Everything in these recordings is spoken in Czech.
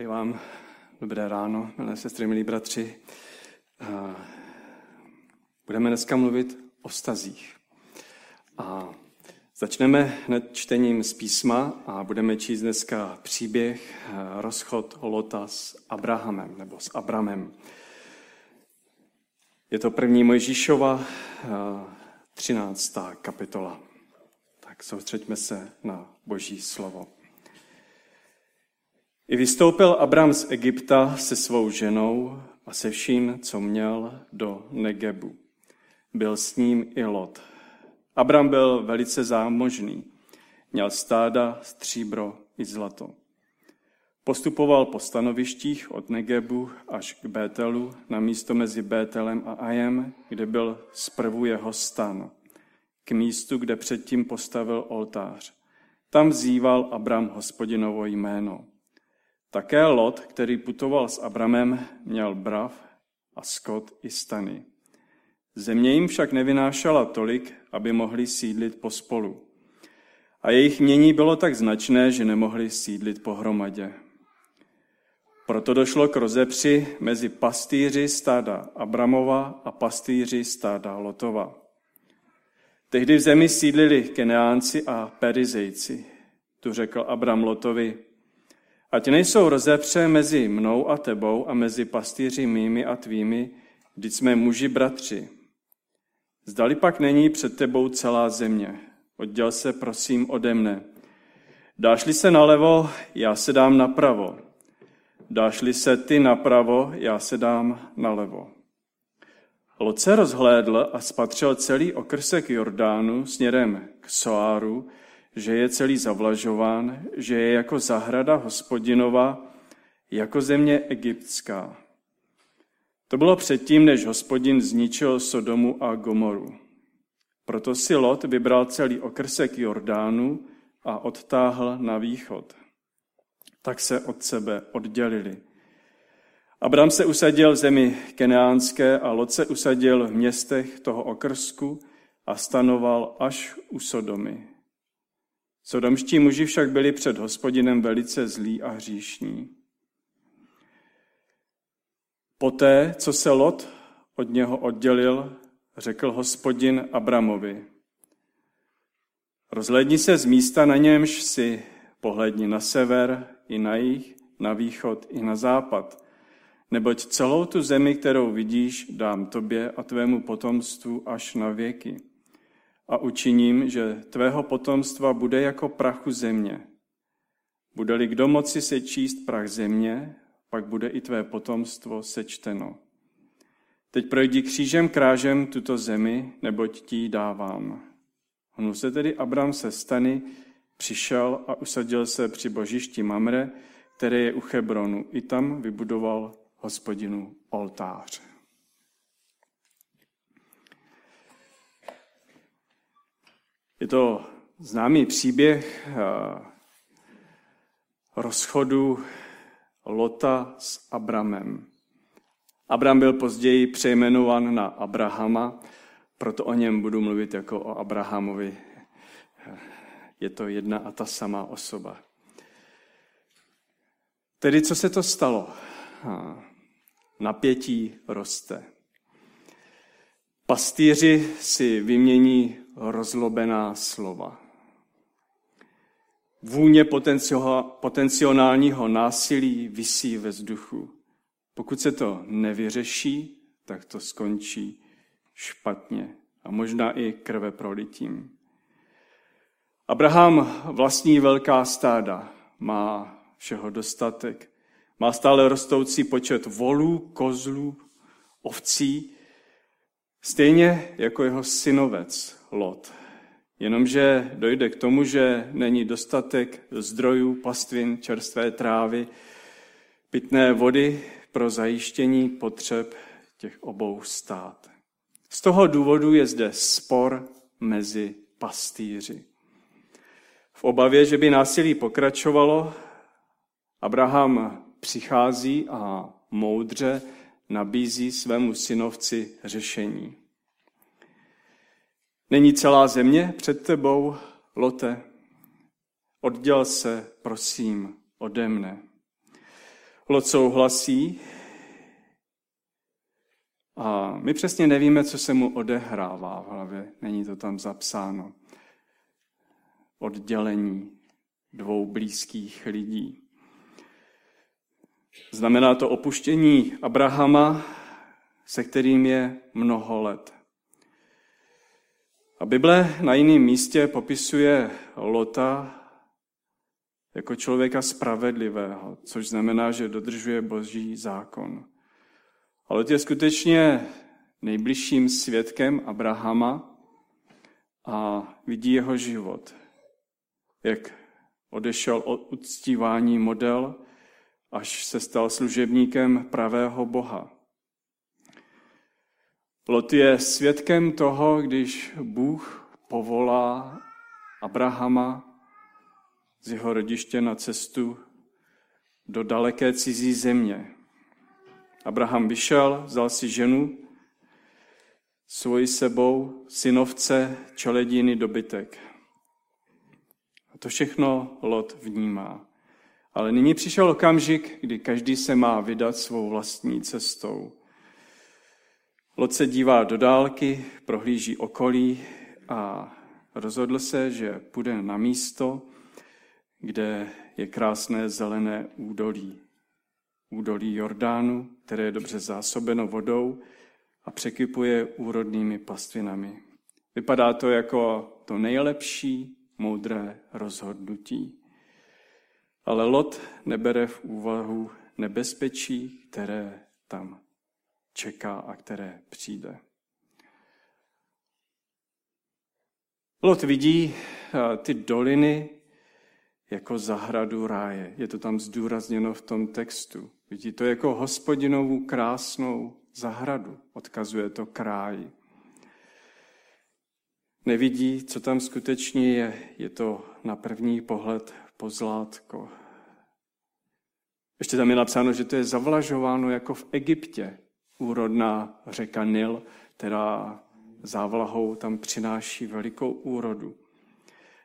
Přeji vám dobré ráno, milé sestry, milí bratři. Budeme dneska mluvit o stazích. A začneme hned čtením z písma a budeme číst dneska příběh rozchod Lota s Abrahamem nebo s Abramem. Je to první Mojžíšova 13. kapitola. Tak soustřeďme se na Boží slovo. I vystoupil Abram z Egypta se svou ženou a se vším, co měl, do Negebu. Byl s ním i Lot. Abram byl velice zámožný. Měl stáda, stříbro i zlato. Postupoval po stanovištích od Negebu až k Bételu, na místo mezi Bételem a Ajem, kde byl zprvu jeho stan, k místu, kde předtím postavil oltář. Tam vzýval Abram hospodinovo jméno. Také Lot, který putoval s Abramem, měl brav a skot i stany. Země jim však nevynášela tolik, aby mohli sídlit pospolu. A jejich mění bylo tak značné, že nemohli sídlit pohromadě. Proto došlo k rozepři mezi pastýři stáda Abramova a pastýři stáda Lotova. Tehdy v zemi sídlili Keneánci a Perizejci. Tu řekl Abram Lotovi, Ať nejsou rozepře mezi mnou a tebou a mezi pastýři mými a tvými, vždyť jsme muži bratři. Zdali pak není před tebou celá země. Odděl se prosím ode mne. Dáš-li se nalevo, já se dám napravo. Dáš-li se ty napravo, já se dám nalevo. Lot se rozhlédl a spatřil celý okrsek Jordánu směrem k Soáru, že je celý zavlažován, že je jako zahrada hospodinova, jako země egyptská. To bylo předtím, než hospodin zničil Sodomu a Gomoru. Proto si Lot vybral celý okrsek Jordánu a odtáhl na východ. Tak se od sebe oddělili. Abram se usadil v zemi keneánské a Lot se usadil v městech toho okrsku a stanoval až u Sodomy. Sodomští muži však byli před hospodinem velice zlí a hříšní. Poté, co se Lot od něho oddělil, řekl hospodin Abramovi. Rozhledni se z místa, na němž si pohledni na sever i na jih, na východ i na západ, neboť celou tu zemi, kterou vidíš, dám tobě a tvému potomstvu až na věky a učiním, že tvého potomstva bude jako prachu země. Bude-li kdo moci sečíst prach země, pak bude i tvé potomstvo sečteno. Teď projdi křížem krážem tuto zemi, neboť ti dávám. Hnul se tedy Abram se stany, přišel a usadil se při božišti Mamre, které je u Hebronu. I tam vybudoval hospodinu oltář. Je to známý příběh eh, rozchodu Lota s Abramem. Abram byl později přejmenovan na Abrahama, proto o něm budu mluvit jako o Abrahamovi. Je to jedna a ta samá osoba. Tedy co se to stalo? Eh, napětí roste. Pastýři si vymění rozlobená slova. Vůně potenciálního násilí visí ve vzduchu. Pokud se to nevyřeší, tak to skončí špatně a možná i krve prolitím. Abraham vlastní velká stáda, má všeho dostatek, má stále rostoucí počet volů, kozlů, ovcí, stejně jako jeho synovec Lot. Jenomže dojde k tomu, že není dostatek zdrojů, pastvin, čerstvé trávy, pitné vody pro zajištění potřeb těch obou stát. Z toho důvodu je zde spor mezi pastýři. V obavě, že by násilí pokračovalo, Abraham přichází a moudře nabízí svému synovci řešení. Není celá země před tebou, Lote? Odděl se, prosím, ode mne. Lot souhlasí a my přesně nevíme, co se mu odehrává v hlavě. Není to tam zapsáno. Oddělení dvou blízkých lidí. Znamená to opuštění Abrahama, se kterým je mnoho let. A Bible na jiném místě popisuje Lota jako člověka spravedlivého, což znamená, že dodržuje boží zákon. A Lot je skutečně nejbližším svědkem Abrahama a vidí jeho život, jak odešel od uctívání model, až se stal služebníkem pravého Boha. Lot je svědkem toho, když Bůh povolá Abrahama z jeho rodiště na cestu do daleké cizí země. Abraham vyšel, vzal si ženu, svoji sebou, synovce, čeledíny, dobytek. A to všechno Lot vnímá. Ale nyní přišel okamžik, kdy každý se má vydat svou vlastní cestou. Lot se dívá do dálky, prohlíží okolí a rozhodl se, že půjde na místo, kde je krásné zelené údolí. Údolí Jordánu, které je dobře zásobeno vodou a překypuje úrodnými pastvinami. Vypadá to jako to nejlepší moudré rozhodnutí. Ale Lot nebere v úvahu nebezpečí, které tam čeká a které přijde. Lot vidí eh, ty doliny jako zahradu ráje. Je to tam zdůrazněno v tom textu. Vidí to jako hospodinovou krásnou zahradu. Odkazuje to kráji. Nevidí, co tam skutečně je. Je to na první pohled pozlátko. Ještě tam je napsáno, že to je zavlažováno jako v Egyptě. Úrodná řeka Nil, která závlahou tam přináší velikou úrodu.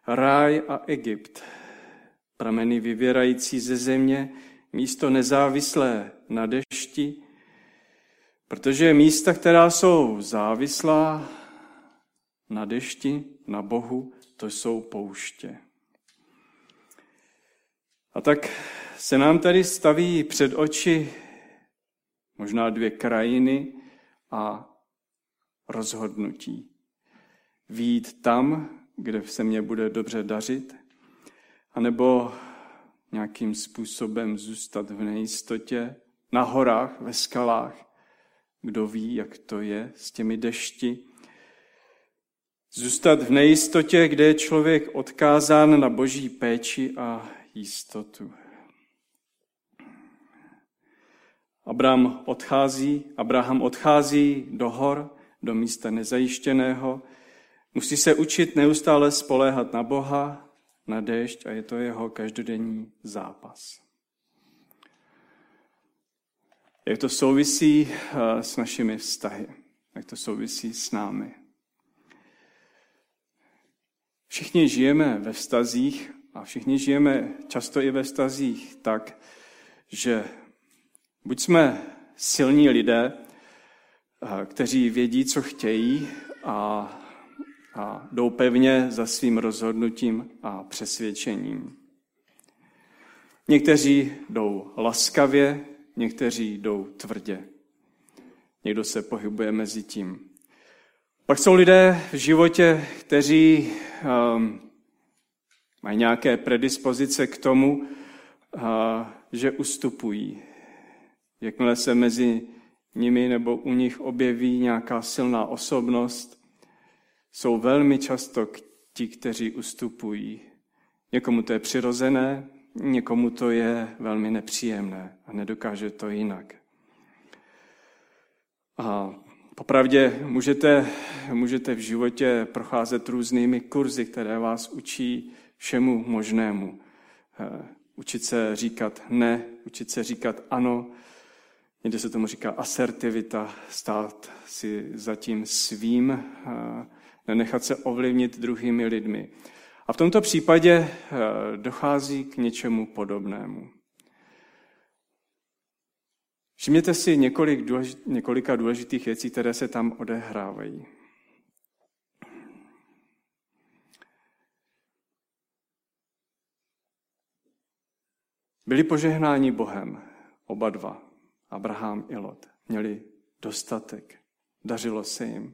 Ráj a Egypt prameny vyvěrající ze země, místo nezávislé na dešti, protože místa, která jsou závislá na dešti, na Bohu, to jsou pouště. A tak se nám tady staví před oči možná dvě krajiny a rozhodnutí. Vít tam, kde se mě bude dobře dařit, anebo nějakým způsobem zůstat v nejistotě, na horách, ve skalách. Kdo ví, jak to je s těmi dešti. Zůstat v nejistotě, kde je člověk odkázán na boží péči a jistotu. Abraham odchází, Abraham odchází do hor, do místa nezajištěného, musí se učit neustále spoléhat na Boha, na déšť a je to jeho každodenní zápas. Jak to souvisí eh, s našimi vztahy, jak to souvisí s námi. Všichni žijeme ve vztazích a všichni žijeme často i ve vztazích tak, že buď jsme silní lidé, kteří vědí, co chtějí a a jdou pevně za svým rozhodnutím a přesvědčením. Někteří jdou laskavě, někteří jdou tvrdě. Někdo se pohybuje mezi tím. Pak jsou lidé v životě, kteří um, mají nějaké predispozice k tomu, uh, že ustupují. Jakmile se mezi nimi nebo u nich objeví nějaká silná osobnost, jsou velmi často ti, kteří ustupují. Někomu to je přirozené, někomu to je velmi nepříjemné a nedokáže to jinak. A popravdě můžete, můžete v životě procházet různými kurzy, které vás učí všemu možnému. Eh, učit se říkat ne, učit se říkat ano, někde se tomu říká asertivita, stát si zatím svým, eh, nenechat se ovlivnit druhými lidmi. A v tomto případě eh, dochází k něčemu podobnému. Všimněte si několik důležit, několika důležitých věcí, které se tam odehrávají. Byli požehnáni Bohem, oba dva, Abraham i Lot. Měli dostatek, dařilo se jim.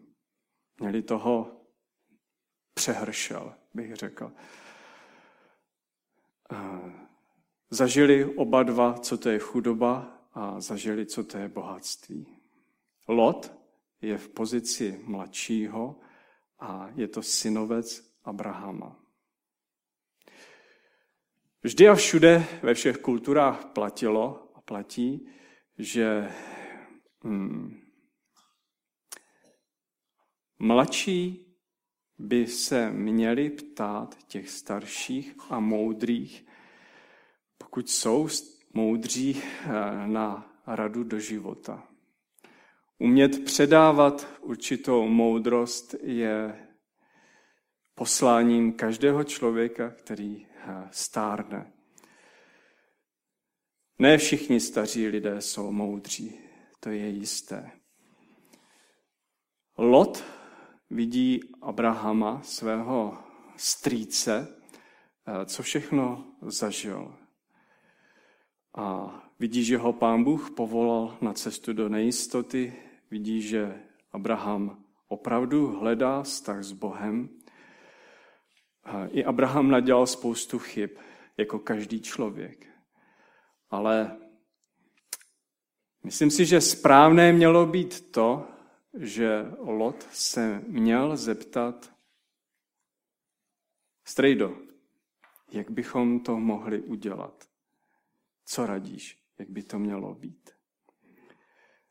Měli toho přehršel, bych řekl. Zažili oba dva, co to je chudoba a zažili, co to je bohatství. Lot je v pozici mladšího a je to synovec Abrahama. Vždy a všude ve všech kulturách platilo a platí, že hmm, mladší by se měli ptát těch starších a moudrých, pokud jsou moudří eh, na radu do života. Umět předávat určitou moudrost je posláním každého člověka, který eh, stárne. Ne všichni staří lidé jsou moudří, to je jisté. Lot vidí Abrahama, svého strýce, eh, co všechno zažil. A vidí, že ho pán Bůh povolal na cestu do nejistoty, vidí, že Abraham opravdu hledá vztah s Bohem. A I Abraham nadělal spoustu chyb, jako každý člověk. Ale myslím si, že správné mělo být to, že Lot se měl zeptat Strejdo, jak bychom to mohli udělat? Co radíš, jak by to mělo být?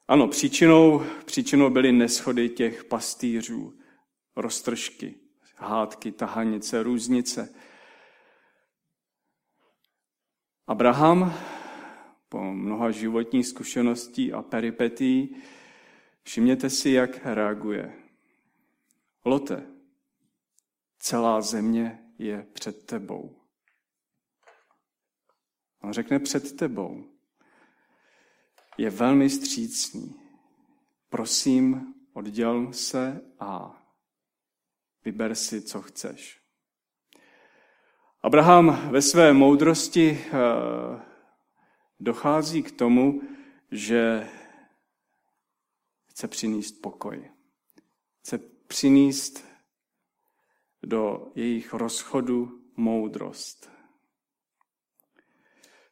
Ano, příčinou, příčinou byly neschody těch pastýřů, roztržky, hádky, tahanice, různice. Abraham po mnoha životních zkušeností a peripetí Všimněte si, jak reaguje. Lote, celá země je před tebou. On řekne před tebou. Je velmi střícný. Prosím, odděl se a vyber si, co chceš. Abraham ve své moudrosti eh, dochází k tomu, že chce přinést pokoj. Chce přinést do jejich rozchodu moudrost.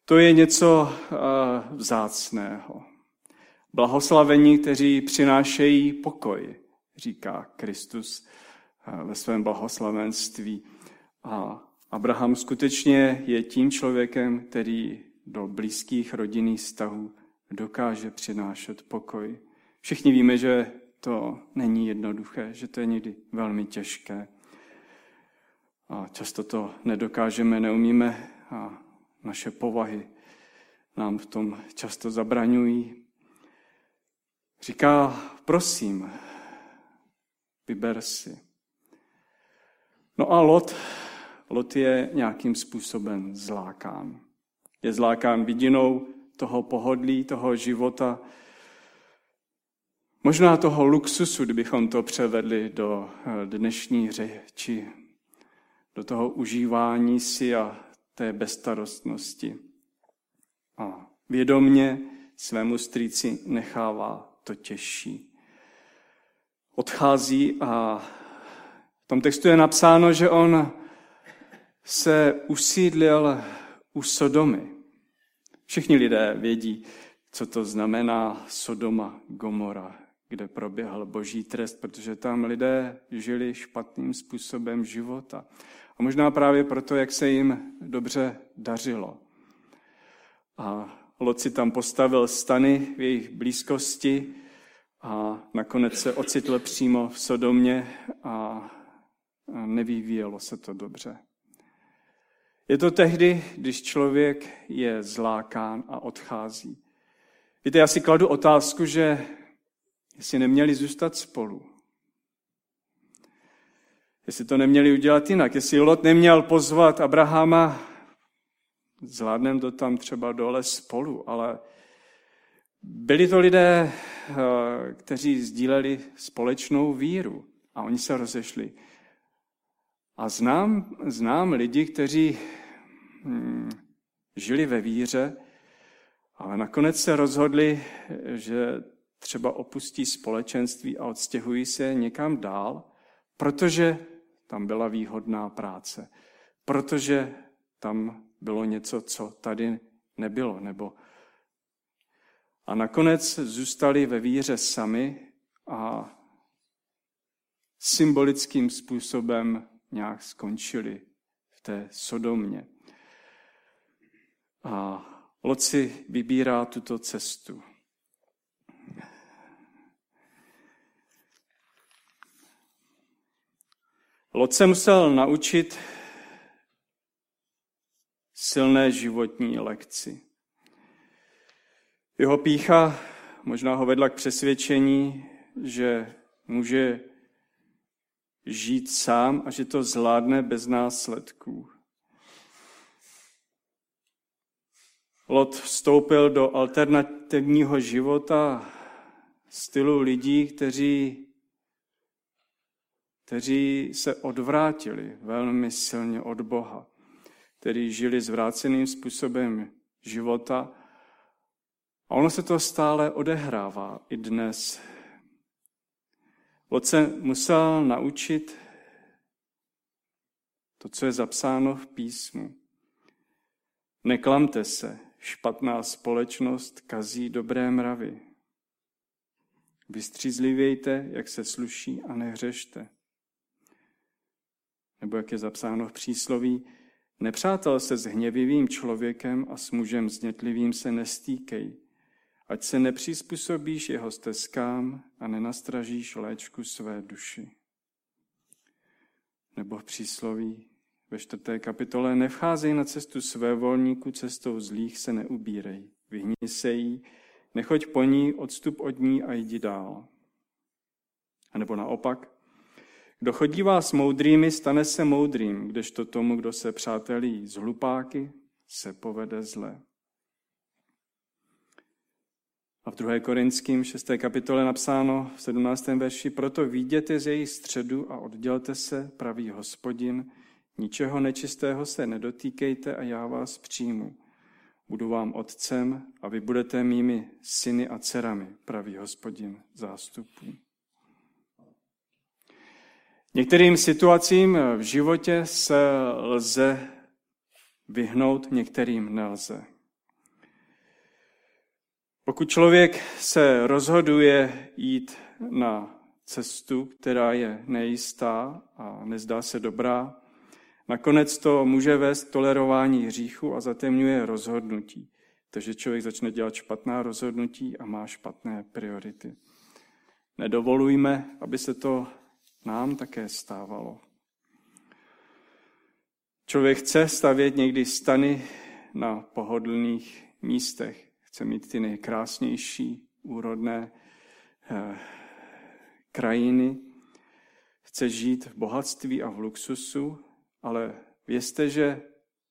To je něco eh, vzácného. Blahoslavení, kteří přinášejí pokoj, říká Kristus eh, ve svém blahoslavenství. A Abraham skutečně je tím člověkem, který do blízkých rodinných vztahů dokáže přinášet pokoj. Všichni víme, že to není jednoduché, že to je někdy velmi těžké. A často to nedokážeme, neumíme a naše povahy nám v tom často zabraňují. Říká, prosím, vyber si. No a Lot, Lot je nějakým způsobem zlákán. Je zlákán vidinou toho pohodlí, toho života, Možná toho luxusu, kdybychom to převedli do eh, dnešní řeči, do toho užívání si a té bezstarostnosti. A vědomně svému strýci nechává to těžší. Odchází a v tom textu je napsáno, že on se usídlil u Sodomy. Všichni lidé vědí, co to znamená Sodoma, Gomora, kde proběhl boží trest, protože tam lidé žili špatným způsobem života. A možná právě proto, jak se jim dobře dařilo. A Lot si tam postavil stany v jejich blízkosti a nakonec se ocitl přímo v Sodomě a nevyvíjelo se to dobře. Je to tehdy, když člověk je zlákán a odchází. Víte, já si kladu otázku, že jestli neměli zůstat spolu. Jestli to neměli udělat jinak. Jestli Lot neměl pozvat Abrahama, zvládneme to tam třeba dole spolu, ale Byli to lidé, eh, kteří sdíleli společnou víru a oni se rozešli. A znám, znám lidi, kteří hmm, žili ve víře, ale nakonec se rozhodli, že třeba opustí společenství a odstěhují se někam dál, protože tam byla výhodná práce, protože tam bylo něco, co tady nebylo, nebo a nakonec zůstali ve víře sami a symbolickým způsobem nějak skončili v té Sodomě. A Lot si vybírá tuto cestu. Lot se musel naučit silné životní lekci. Jeho pícha možná ho vedla k přesvědčení, že může žít sám a že to zvládne bez následků. Lot vstoupil do alternativního života stylu lidí, kteří, kteří se odvrátili velmi silně od Boha, kteří žili zvráceným způsobem života. A ono se to stále odehrává i dnes. Lot se musel naučit to, co je zapsáno v písmu. Neklamte se, špatná společnost kazí dobré mravy. Vystřízlivějte, jak se sluší a nehřešte. Nebo jak je zapsáno v přísloví, nepřátel se s hněvivým člověkem a s mužem znětlivým se nestýkej, ať se nepřizpůsobíš jeho stezkám a nenastražíš léčku své duši. Nebo v přísloví ve čtvrté kapitole nevcházej na cestu své volníku, cestou zlých se neubírej. Vyhni se jí, nechoď po ní, odstup od ní a jdi dál. A nebo naopak, kdo chodívá s moudrými, stane se moudrým, kdežto tomu, kdo se přátelí s hlupáky, se povede zle. A v 2. Korinským 6. kapitole napsáno v 17. verši, proto výjděte z jejich středu a oddělte se, pravý hospodin, ničeho nečistého se nedotýkejte a já vás přijmu. Budu vám otcem a vy budete mými syny a dcerami, pravý hospodin zástupů. Některým situacím v životě se lze vyhnout, některým nelze. Pokud člověk se rozhoduje jít na cestu, která je nejistá a nezdá se dobrá, nakonec to může vést k tolerování hříchu a zatemňuje rozhodnutí. Takže člověk začne dělat špatná rozhodnutí a má špatné priority. Nedovolujme, aby se to nám také stávalo. Člověk chce stavět někdy stany na pohodlných místech. Chce mít ty nejkrásnější, úrodné eh, krajiny. Chce žít v bohatství a v luxusu, ale vězte, že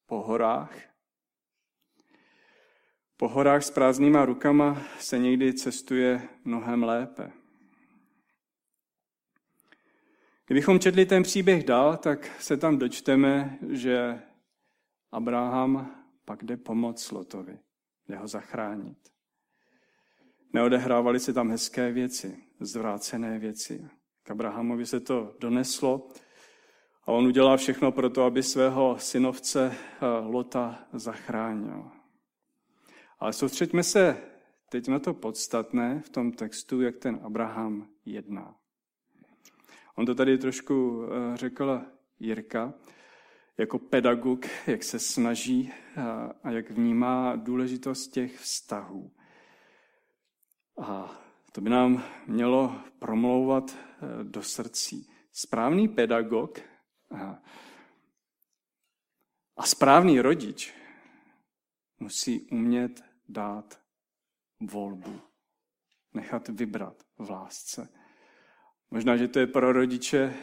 po horách, po horách s prázdnýma rukama se někdy cestuje mnohem lépe. Kdybychom četli ten příběh dál, tak se tam dočteme, že Abraham pak jde pomoct Lotovi jde ho zachránit. Neodehrávaly se tam hezké věci, zvrácené věci. K Abrahamovi se to doneslo a on udělá všechno pro to, aby svého synovce eh, Lota zachránil. Ale soustřeďme se teď na to podstatné v tom textu, jak ten Abraham jedná. On to tady trošku eh, řekl Jirka, jako pedagog, jak se snaží a jak vnímá důležitost těch vztahů. A to by nám mělo promlouvat e, do srdcí. Správný pedagog a správný rodič musí umět dát volbu, nechat vybrat v lásce. Možná, že to je pro rodiče,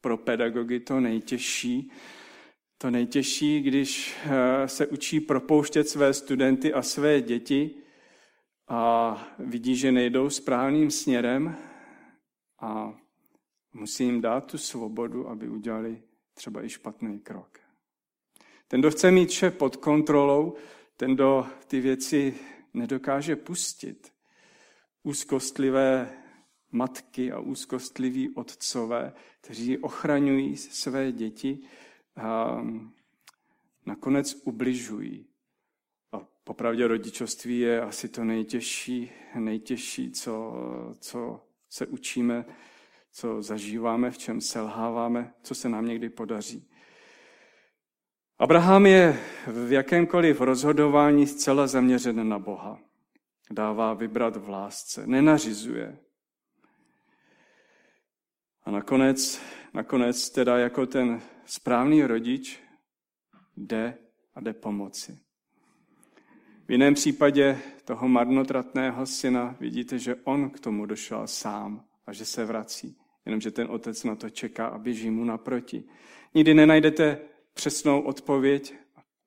pro pedagogy to nejtěžší, to nejtěžší, když eh, se učí propouštět své studenty a své děti a vidí, že nejdou správným směrem a musí jim dát tu svobodu, aby udělali třeba i špatný krok. Ten, kdo chce mít vše pod kontrolou, ten, kdo ty věci nedokáže pustit, úzkostlivé matky a úzkostliví otcové, kteří ochraňují své děti, nakonec ubližují. A popravdě rodičovství je asi to nejtěžší, nejtěžší, co, co se učíme, co zažíváme, v čem selháváme, co se nám někdy podaří. Abraham je v jakémkoliv rozhodování zcela zaměřen na Boha. Dává vybrat v lásce, nenařizuje. A nakonec, nakonec teda jako ten správný rodič jde a jde pomoci. V jiném případě toho marnotratného syna vidíte, že on k tomu došel sám a že se vrací. Jenomže ten otec na to čeká a běží mu naproti. Nikdy nenajdete přesnou odpověď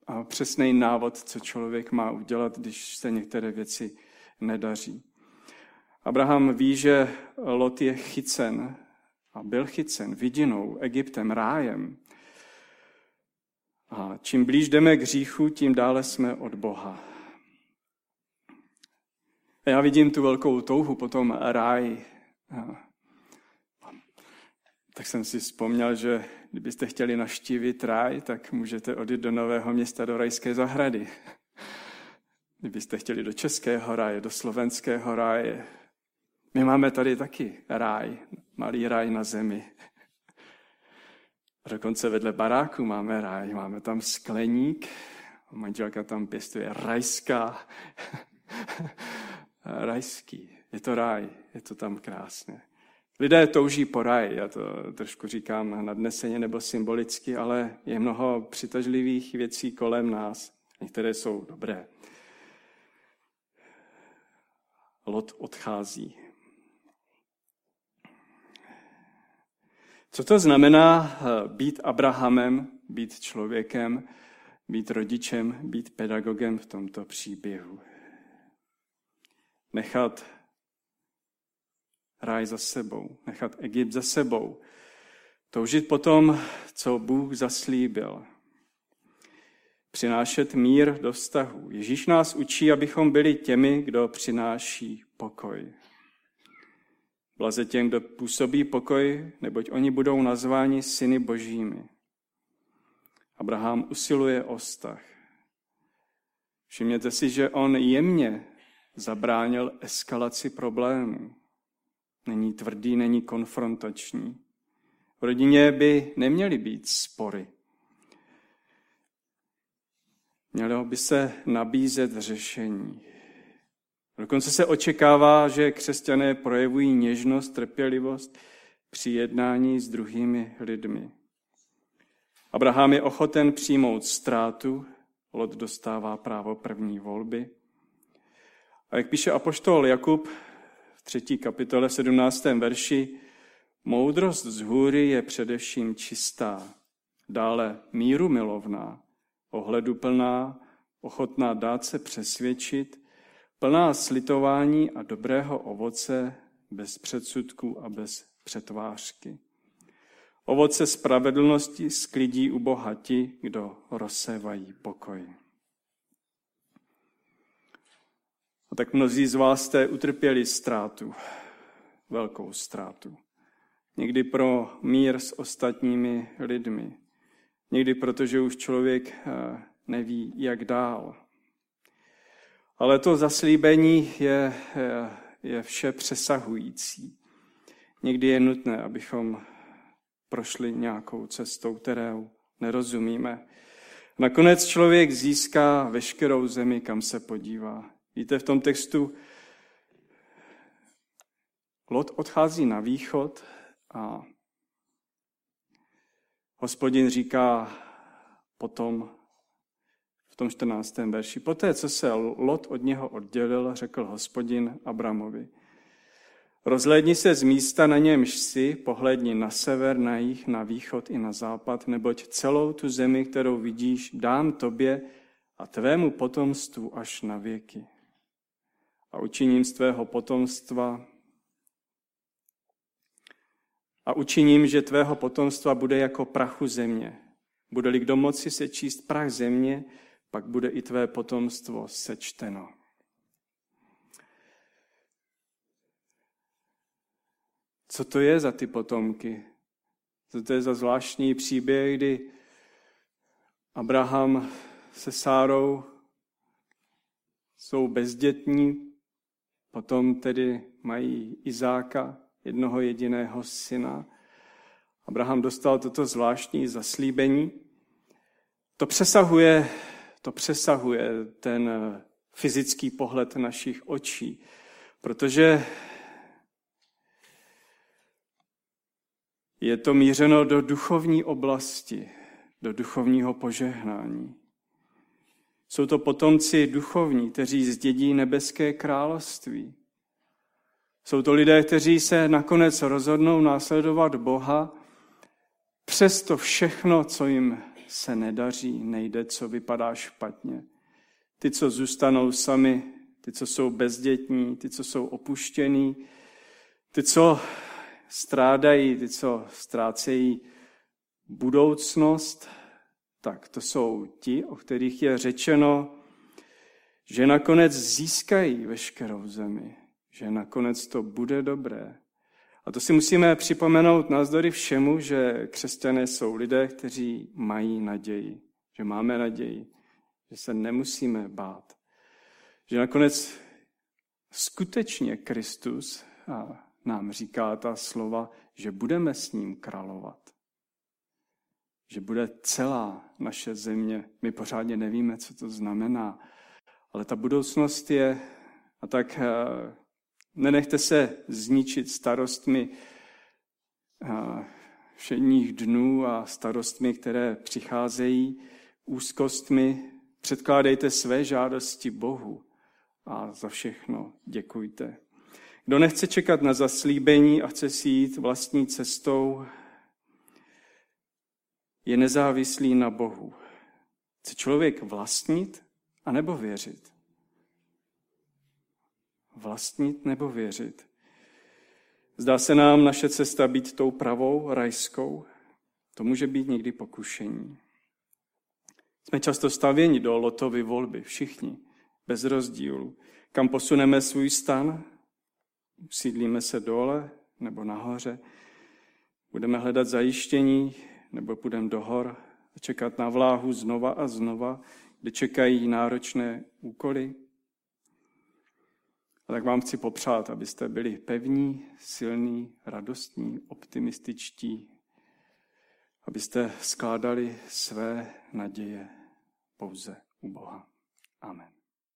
a přesný návod, co člověk má udělat, když se některé věci nedaří. Abraham ví, že Lot je chycen a byl chycen vidinou, Egyptem, rájem. A čím blíž jdeme k hříchu, tím dále jsme od Boha. A já vidím tu velkou touhu po tom ráji. Tak jsem si vzpomněl, že kdybyste chtěli naštívit ráj, tak můžete odjít do Nového města, do rajské zahrady. Kdybyste chtěli do Českého ráje, do Slovenského ráje. My máme tady taky ráj, malý ráj na zemi. A dokonce vedle baráku máme ráj, máme tam skleník, manželka tam pěstuje rajská, rajský. Je to ráj, je to tam krásné. Lidé touží po ráji, já to trošku říkám nadneseně nebo symbolicky, ale je mnoho přitažlivých věcí kolem nás. Některé jsou dobré. Lot odchází. Co to znamená eh, být Abrahamem, být člověkem, být rodičem, být pedagogem v tomto příběhu? Nechat ráj za sebou, nechat Egypt za sebou, toužit potom, co Bůh zaslíbil. Přinášet mír do vztahu. Ježíš nás učí, abychom byli těmi, kdo přináší pokoj. Blaze těm, kdo působí pokoj, neboť oni budou nazváni syny božími. Abraham usiluje o vztah. Všimněte si, že on jemně zabránil eskalaci problémů. Není tvrdý, není konfrontační. V rodině by neměly být spory. Mělo by se nabízet řešení. Dokonce se očekává, že křesťané projevují něžnost, trpělivost při jednání s druhými lidmi. Abraham je ochoten přijmout ztrátu, Lot dostává právo první volby. A jak píše apoštol Jakub v třetí kapitole 17. verši, moudrost z hůry je především čistá, dále míru milovná, ohleduplná, ochotná dát se přesvědčit, plná slitování a dobrého ovoce, bez předsudků a bez přetvářky. Ovoce spravedlnosti sklidí u Boha ti, kdo rozsévají pokoj. A tak mnozí z vás jste utrpěli ztrátu, velkou ztrátu. Někdy pro mír s ostatními lidmi. Někdy proto, že už člověk eh, neví, jak dál. Ale to zaslíbení je, je vše přesahující. Někdy je nutné, abychom prošli nějakou cestou, kterou nerozumíme. Nakonec člověk získá veškerou zemi, kam se podívá. Víte, v tom textu Lot odchází na východ a hospodin říká potom v tom 14. verši. Poté, co se Lot od něho oddělil, řekl hospodin Abramovi. Rozhlédni se z místa, na němž si, pohledni na sever, na jih, na východ i na západ, neboť celou tu zemi, kterou vidíš, dám tobě a tvému potomstvu až na věky. a učiním z tvého potomstva a učiním, že tvého potomstva bude jako prachu země. Bude-li kdo moci se číst prach země, pak bude i tvé potomstvo sečteno. Co to je za ty potomky? Co to je za zvláštní příběh, kdy Abraham se Sárou jsou bezdětní, potom tedy mají Izáka, jednoho jediného syna. Abraham dostal toto zvláštní zaslíbení. To přesahuje, to přesahuje ten fyzický pohled našich očí, protože je to mířeno do duchovní oblasti, do duchovního požehnání. Jsou to potomci duchovní, kteří zdědí nebeské království. Jsou to lidé, kteří se nakonec rozhodnou následovat Boha, přesto všechno, co jim se nedaří, nejde, co vypadá špatně. Ty, co zůstanou sami, ty, co jsou bezdětní, ty, co jsou opuštění, ty, co strádají, ty, co ztrácejí budoucnost, tak to jsou ti, o kterých je řečeno, že nakonec získají veškerou zemi, že nakonec to bude dobré. A to si musíme připomenout navzdory všemu, že křesťané jsou lidé, kteří mají naději, že máme naději, že se nemusíme bát, že nakonec skutečně Kristus nám říká ta slova, že budeme s ním královat že bude celá naše země. My pořádně nevíme, co to znamená, ale ta budoucnost je, a tak eh, nenechte se zničit starostmi všedních dnů a starostmi, které přicházejí, úzkostmi. Předkládejte své žádosti Bohu a za všechno děkujte. Kdo nechce čekat na zaslíbení a chce si jít vlastní cestou, je nezávislý na Bohu. Chce člověk vlastnit a nebo věřit? Vlastnit nebo věřit? Zdá se nám naše cesta být tou pravou, rajskou? To může být někdy pokušení. Jsme často stavěni do lotovy volby, všichni, bez rozdílu. Kam posuneme svůj stan? Usídlíme se dole nebo nahoře? Budeme hledat zajištění, nebo půjdeme do hor a čekat na vláhu znova a znova, kde čekají náročné úkoly. A tak vám chci popřát, abyste byli pevní, silní, radostní, optimističtí, abyste skládali své naděje pouze u Boha. Amen.